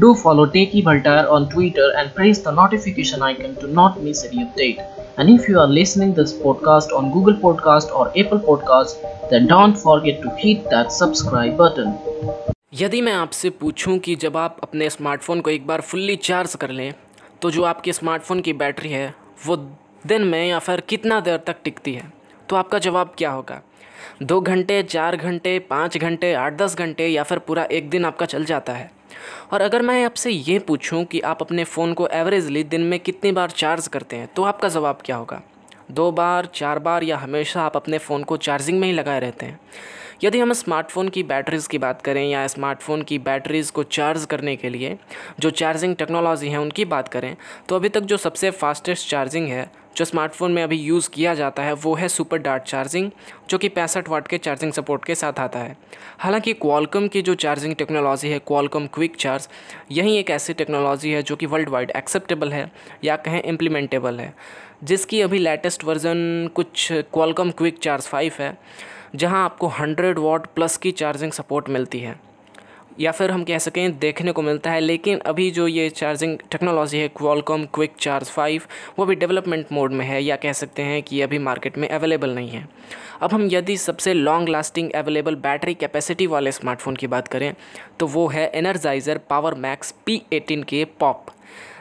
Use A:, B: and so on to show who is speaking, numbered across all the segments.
A: Do follow Takey Voltaire on Twitter and press the notification icon to not miss any update. And if you are listening this podcast on Google Podcast or Apple Podcast, then don't forget to hit that subscribe button.
B: यदि मैं आपसे पूछूँ कि जब आप अपने smartphone को एक बार फुल्ली चार्ज कर लें तो जो आपके स्मार्टफ़ोन की बैटरी है वो दिन में या फिर कितना देर तक टिकती है तो आपका जवाब क्या होगा दो घंटे चार घंटे पाँच घंटे आठ दस घंटे या फिर पूरा एक दिन आपका चल जाता है और अगर मैं आपसे ये पूछूँ कि आप अपने फ़ोन को एवरेजली दिन में कितनी बार चार्ज करते हैं तो आपका जवाब क्या होगा? दो बार, चार बार या हमेशा आप अपने फ़ोन को चार्जिंग में ही लगाए रहते हैं। यदि हम स्मार्टफ़ोन की बैटरीज़ की बात करें या स्मार्टफ़ोन की बैटरीज़ को चार्ज करने के लिए जो चार्जिंग टेक्नोलॉजी है उनकी बात करें तो अभी तक जो सबसे फास्टेस्ट चार्जिंग है जो स्मार्टफ़ोन में अभी यूज़ किया जाता है, वो है सुपर डार्ट चार्जिंग जो कि पैंसठ वाट के चार्जिंग सपोर्ट के साथ आता है। हालाँकि क्वालकम की जो चार्जिंग टेक्नोलॉजी है क्वालकम क्विक चार्ज यही एक ऐसी टेक्नोलॉजी है जो कि वर्ल्ड वाइड एक्सेप्टेबल है या कहें इम्प्लीमेंटेबल है। जिसकी अभी लेटेस्ट वर्ज़न कुछ क्वालकम क्विक चार्ज फाइव है, जहाँ आपको हंड्रेड वाट प्लस की चार्जिंग सपोर्ट मिलती है। या फिर हम कह सकें देखने को मिलता है, लेकिन अभी जो ये चार्जिंग टेक्नोलॉजी है क्वालकॉम क्विक चार्ज फाइव वो भी डेवलपमेंट मोड में है, या कह सकते हैं कि अभी मार्केट में अवेलेबल नहीं है। अब हम यदि सबसे long lasting available battery capacity वाले स्मार्टफ़ोन की बात करें तो वो है Energizer power max P eighteen K pop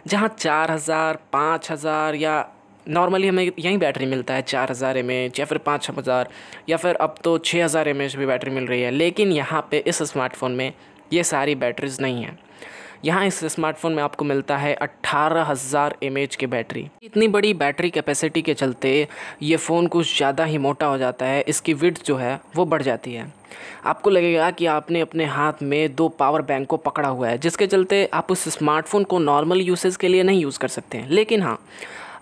B: जहाँ चार हज़ार, पाँच हज़ार या नॉर्मली हमें यहीं बैटरी मिलता है, चार हज़ार एम एच या फिर पाँच हज़ार, या फिर अब तो छः हज़ार एम एच भी बैटरी मिल रही है। लेकिन यहाँ पे इस स्मार्टफ़ोन में ये सारी बैटरीज़ नहीं हैं। यहाँ इस स्मार्टफ़ोन में आपको मिलता है अट्ठारह हज़ार एम की बैटरी। इतनी बड़ी बैटरी कैपेसिटी के चलते ये फ़ोन कुछ ज़्यादा ही मोटा हो जाता है, इसकी विड्थ जो है वो बढ़ जाती है। आपको लगेगा कि आपने अपने हाथ में दो पावर बैंक को पकड़ा हुआ है, जिसके चलते आप उस स्मार्टफ़ोन को नॉर्मल यूसेज के लिए नहीं यूज़ कर सकते हैं। लेकिन हाँ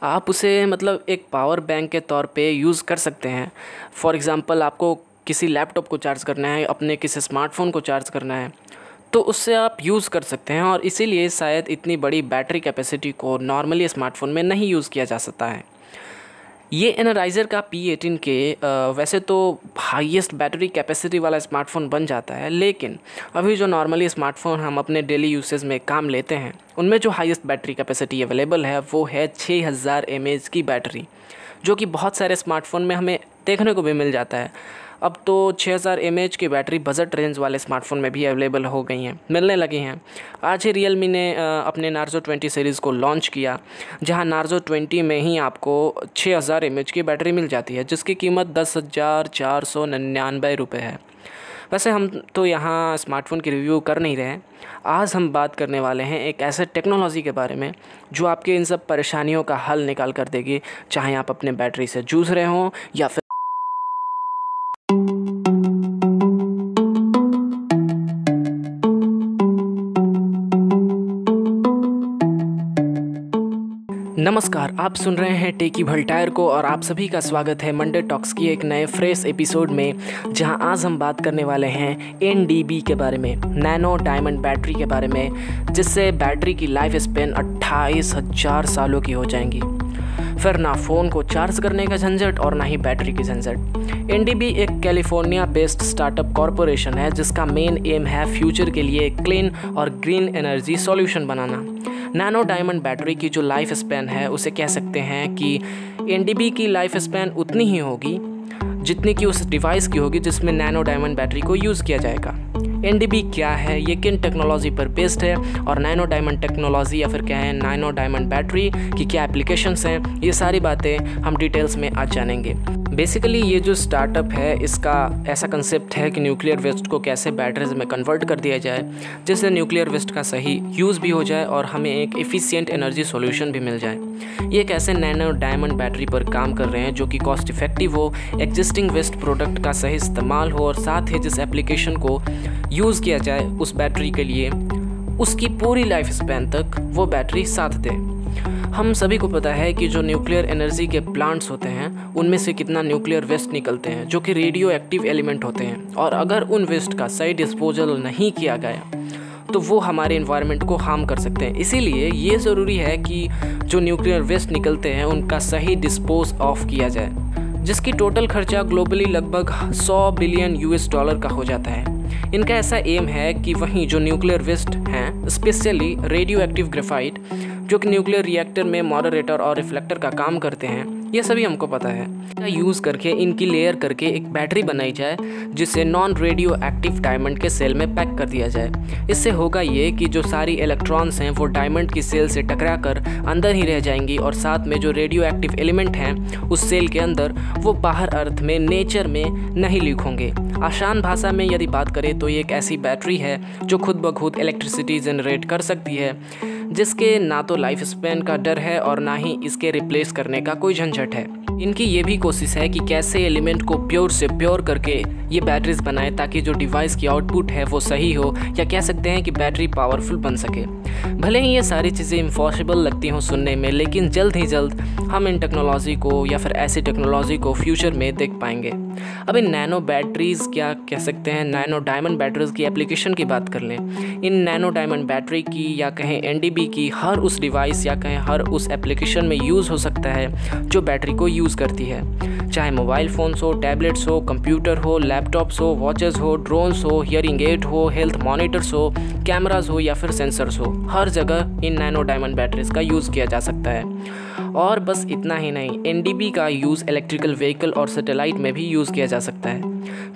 B: आप उसे मतलब एक पावर बैंक के तौर पे यूज़ कर सकते हैं। फॉर एग्ज़ाम्पल आपको किसी लैपटॉप को चार्ज करना है, अपने किसी स्मार्टफ़ोन को चार्ज करना है। तो उससे आप यूज़ कर सकते हैं और इसीलिए शायद इतनी बड़ी बैटरी कैपेसिटी को नॉर्मली स्मार्टफ़ोन में नहीं यूज़ किया जा सकता है। ये एनराइज़र का पी एटीन के वैसे तो हाईएस्ट बैटरी कैपेसिटी वाला स्मार्टफ़ोन बन जाता है, लेकिन अभी जो नॉर्मली स्मार्टफ़ोन हम अपने डेली यूसेज में काम लेते हैं, उनमें जो हाईएस्ट बैटरी कैपेसिटी अवेलेबल है, वो है छः हज़ार एम की बैटरी जो कि बहुत सारे स्मार्टफ़ोन में हमें देखने को भी मिल जाता है। अब तो 6000 हज़ार की बैटरी बजट रेंज वाले स्मार्टफ़ोन में भी अवेलेबल हो गई हैं। मिलने लगी हैं। आज ही रियल ने अपने नार्जो 20 सीरीज़ को लॉन्च किया, जहाँ नार्जो 20 में ही आपको 6000 हज़ार की बैटरी मिल जाती है, जिसकी कीमत दस हज़ार चार सौ रुपये है। वैसे हम तो यहाँ स्मार्टफ़ोन की रिव्यू कर नहीं रहे हैं। आज हम बात करने वाले हैं एक ऐसे टेक्नोलॉजी के बारे में, जो आपके इन सब परेशानियों का हल निकाल कर देगी, चाहे आप अपने बैटरी से जूझ रहे हों या फिर नमस्कार, आप सुन रहे हैं टेकी भल्टायर को और आप सभी का स्वागत है मंडे टॉक्स की एक नए फ्रेश एपिसोड में, जहाँ आज हम बात करने वाले हैं एनडीबी के बारे में, नैनो डायमंड बैटरी के बारे में, जिससे बैटरी की लाइफ स्पेन अट्ठाईस हज़ार सालों की हो जाएँगी। फिर ना फ़ोन को चार्ज करने का झंझट और ना ही बैटरी की झंझट। एन एक कैलिफ़ोर्निया बेस्ड स्टार्टअप कॉरपोरेशन है, जिसका मेन एम है फ्यूचर के लिए क्लीन और ग्रीन एनर्जी सॉल्यूशन बनाना। नैनो डायमंड बैटरी की जो लाइफ स्पैन है, उसे कह सकते हैं कि एनडीबी की लाइफ स्पैन उतनी ही होगी जितनी कि उस डिवाइस की होगी जिसमें नैनो डायमंड बैटरी को यूज़ किया जाएगा। एनडीबी क्या है? ये किन टेक्नोलॉजी पर बेस्ड है? और नैनो डायमंड टेक्नोलॉजी या फिर क्या है नैनो डायमंड बैटरी की क्या एप्लीकेशंस हैं? ये सारी बातें हम डिटेल्स में आज जानेंगे। बेसिकली ये जो स्टार्टअप है, इसका ऐसा कंसेप्ट है कि न्यूक्लियर वेस्ट को कैसे बैटरीज में कन्वर्ट कर दिया जाए जिससे न्यूक्लियर वेस्ट का सही यूज़ भी हो जाए और हमें एक एफिशिएंट एनर्जी सॉल्यूशन भी मिल जाए। ये एक ऐसे नैनो डायमंड बैटरी पर काम कर रहे हैं जो कि कॉस्ट इफ़ेक्टिव हो एग्जिस्टिंग वेस्ट प्रोडक्ट का सही इस्तेमाल हो और साथ ही जिस एप्लीकेशन को यूज़ किया जाए, उस बैटरी के लिए, उसकी पूरी लाइफ स्पैन तक वो बैटरी साथ दे। हम सभी को पता है कि जो न्यूक्लियर एनर्जी के प्लांट्स होते हैं, उनमें से कितना न्यूक्लियर वेस्ट निकलते हैं, जो कि रेडियो एक्टिव एलिमेंट होते हैं। और अगर उन वेस्ट का सही डिस्पोजल नहीं किया गया तो वो हमारे इन्वायरमेंट को हार्म कर सकते हैं। इसीलिए ये ज़रूरी है कि जो न्यूक्लियर वेस्ट निकलते हैं, उनका सही डिस्पोज ऑफ़ किया जाए, जिसकी टोटल खर्चा ग्लोबली लगभग 100 बिलियन यूएस डॉलर का हो जाता है। इनका ऐसा एम है कि वहीं जो न्यूक्लियर वेस्ट हैं स्पेशली रेडियो एक्टिव ग्रेफाइट जो कि न्यूक्लियर रिएक्टर में मॉडरेटर और रिफ्लेक्टर का काम करते हैं ये सभी हमको पता है। यूज़ करके, इनकी लेयर करके एक बैटरी बनाई जाए, जिसे नॉन रेडियो एक्टिव डायमंड के सेल में पैक कर दिया जाए। इससे होगा ये कि जो सारी इलेक्ट्रॉन्स हैं, वो डायमंड की सेल से टकरा कर अंदर ही रह जाएँगी और साथ में जो रेडियो एक्टिव एलिमेंट हैं, उस सेल के अंदर, वो बाहर अर्थ में नेचर में नहीं लीक होंगे। आसान भाषा में यदि बात करें तो ये एक ऐसी बैटरी है, जो खुद ब खुद इलेक्ट्रिसिटी जनरेट कर सकती है। जिसके ना तो लाइफ स्पैन का डर है और ना ही इसके रिप्लेस करने का कोई झंझट है। इनकी ये भी कोशिश है कि कैसे एलिमेंट को प्योर से प्योर करके ये बैटरीज बनाए ताकि जो डिवाइस की आउटपुट है वो सही हो या कह सकते हैं कि बैटरी पावरफुल बन सके। भले ही ये सारी चीज़ें इम्पॉसिबल लगती हों सुनने में, लेकिन जल्द ही जल्द हम इन टेक्नोलॉजी को या फिर ऐसी टेक्नोलॉजी को फ्यूचर में देख पाएँगे। अब इन नैनो बैटरीज़ क्या कह सकते हैं? नैनो डायमंड बैटरीज की एप्लीकेशन की बात कर लें। इन नैनो डायमंड बैटरी की या कहें एनडीबी की हर उस डिवाइस या कहें हर उस एप्लीकेशन में यूज़ हो सकता है, जो बैटरी को यूज़ करती है। चाहे मोबाइल फ़ोन्स हो, टैबलेट्स हो, कंप्यूटर हो, लैपटॉप्स हो, वॉचेस हो, ड्रोन्स हो, हियरिंग एड हो, हेल्थ मॉनिटर्स हो कैमराज हो या फिर सेंसर्स हो, हर जगह इन नैनो डायमंड बैटरीज का यूज़ किया जा सकता है। और बस इतना ही नहीं एन का यूज़ इलेक्ट्रिकल व्हीकल और सेटेलाइट में भी यूज़ किया जा सकता है।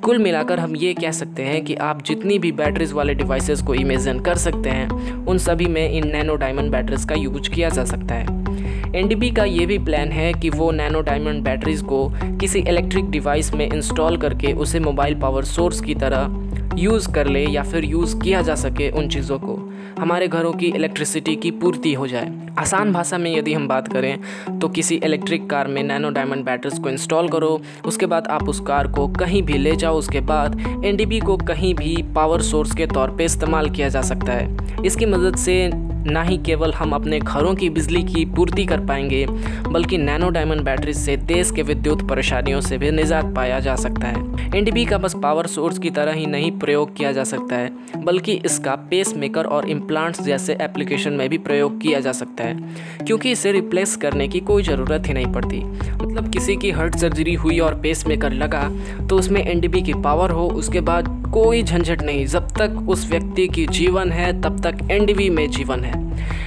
B: कुल मिलाकर हम ये कह सकते हैं कि आप जितनी भी बैटरीज वाले डिवाइसेस को इमेजन कर सकते हैं, उन सभी में इन नैनो डायमंड बैटरीज का यूज़ किया जा सकता है। एन का ये भी प्लान है कि वो नैनो डायमंड बैटरीज को किसी इलेक्ट्रिक डिवाइस में इंस्टॉल करके उसे मोबाइल पावर सोर्स की तरह यूज़ कर ले या फिर यूज़ किया जा सके उन चीज़ों को। हमारे घरों की इलेक्ट्रिसिटी की पूर्ति हो जाए। आसान भाषा में यदि हम बात करें तो किसी इलेक्ट्रिक कार में नैनो डायमंड बैटरीज को इंस्टॉल करो, उसके बाद आप उस कार को कहीं भी ले जाओ, उसके बाद एन को कहीं भी पावर सोर्स के तौर पर इस्तेमाल किया जा सकता है। इसकी मदद से ना ही केवल हम अपने घरों की बिजली की पूर्ति कर पाएँगे, बल्कि नैनो डायमंड बैटरी से देश के विद्युत परेशानियों से भी निजात पाया जा सकता है। एनडीबी का बस पावर सोर्स की तरह ही नहीं प्रयोग किया जा सकता है, बल्कि इसका पेस मेकर और इम्प्लांट्स जैसे एप्लीकेशन में भी प्रयोग किया जा सकता है, क्योंकि इसे रिप्लेस करने की कोई ज़रूरत ही नहीं पड़ती। मतलब किसी की हर्ट सर्जरी हुई और पेस मेकर लगा तो उसमें एनडीबी की पावर हो, उसके बाद कोई झंझट नहीं। जब तक उस व्यक्ति की जीवन है, तब तक एनडीबी में जीवन है।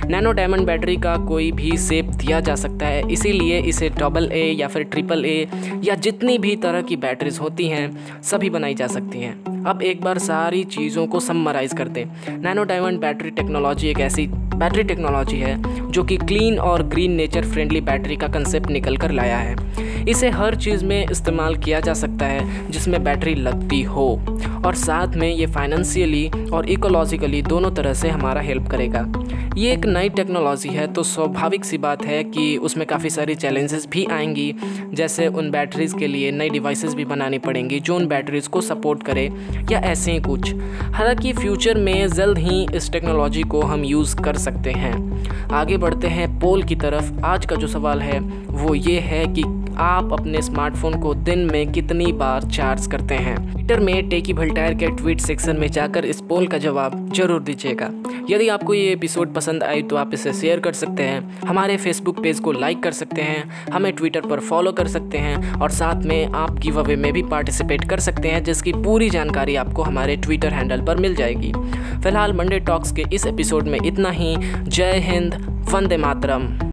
B: नैनो डायमंड बैटरी का कोई भी सेप दिया जा सकता है। इसीलिए इसे डबल ए या फिर ट्रिपल ए या जितनी भी तरह की बैटरीज होती हैं, सभी बनाई जा सकती हैं। अब एक बार सारी चीज़ों को समराइज़ करते हैं। नैनो डायमंड बैटरी टेक्नोलॉजी एक ऐसी बैटरी टेक्नोलॉजी है, जो कि क्लीन और ग्रीन नेचर फ्रेंडली बैटरी का कंसेप्ट निकल कर लाया है। इसे हर चीज़ में इस्तेमाल किया जा सकता है, जिसमें बैटरी लगती हो। और साथ में ये फाइनेंशियली और इकोलॉजिकली दोनों तरह से हमारा हेल्प करेगा। ये एक नई टेक्नोलॉजी है तो स्वाभाविक सी बात है कि उसमें काफ़ी सारी चैलेंजेस भी आएँगी। जैसे उन बैटरीज़ के लिए नई डिवाइसेस भी बनानी पड़ेंगी, जो उन बैटरीज़ को सपोर्ट करे, या ऐसे ही कुछ। हालाँकि फ्यूचर में जल्द ही इस टेक्नोलॉजी को हम यूज़ कर सकते हैं। आगे बढ़ते हैं पोल की तरफ़। आज का जो सवाल है, वो ये है कि आप अपने स्मार्टफ़ोन को दिन में कितनी बार चार्ज करते हैं? ट्विटर में टेकी भल्टायर के ट्वीट सेक्शन में जाकर इस पोल का जवाब ज़रूर दीजिएगा। यदि आपको ये एपिसोड पसंद आई तो आप इसे शेयर कर सकते हैं। हमारे फेसबुक पेज को लाइक कर सकते हैं। हमें ट्विटर पर फॉलो कर सकते हैं और साथ में आप गिव अवे में भी पार्टिसिपेट कर सकते हैं, जिसकी पूरी जानकारी आपको हमारे ट्विटर हैंडल पर मिल जाएगी। फ़िलहाल मंडे टॉक्स के इस एपिसोड में इतना ही। जय हिंद, वंदे मातरम।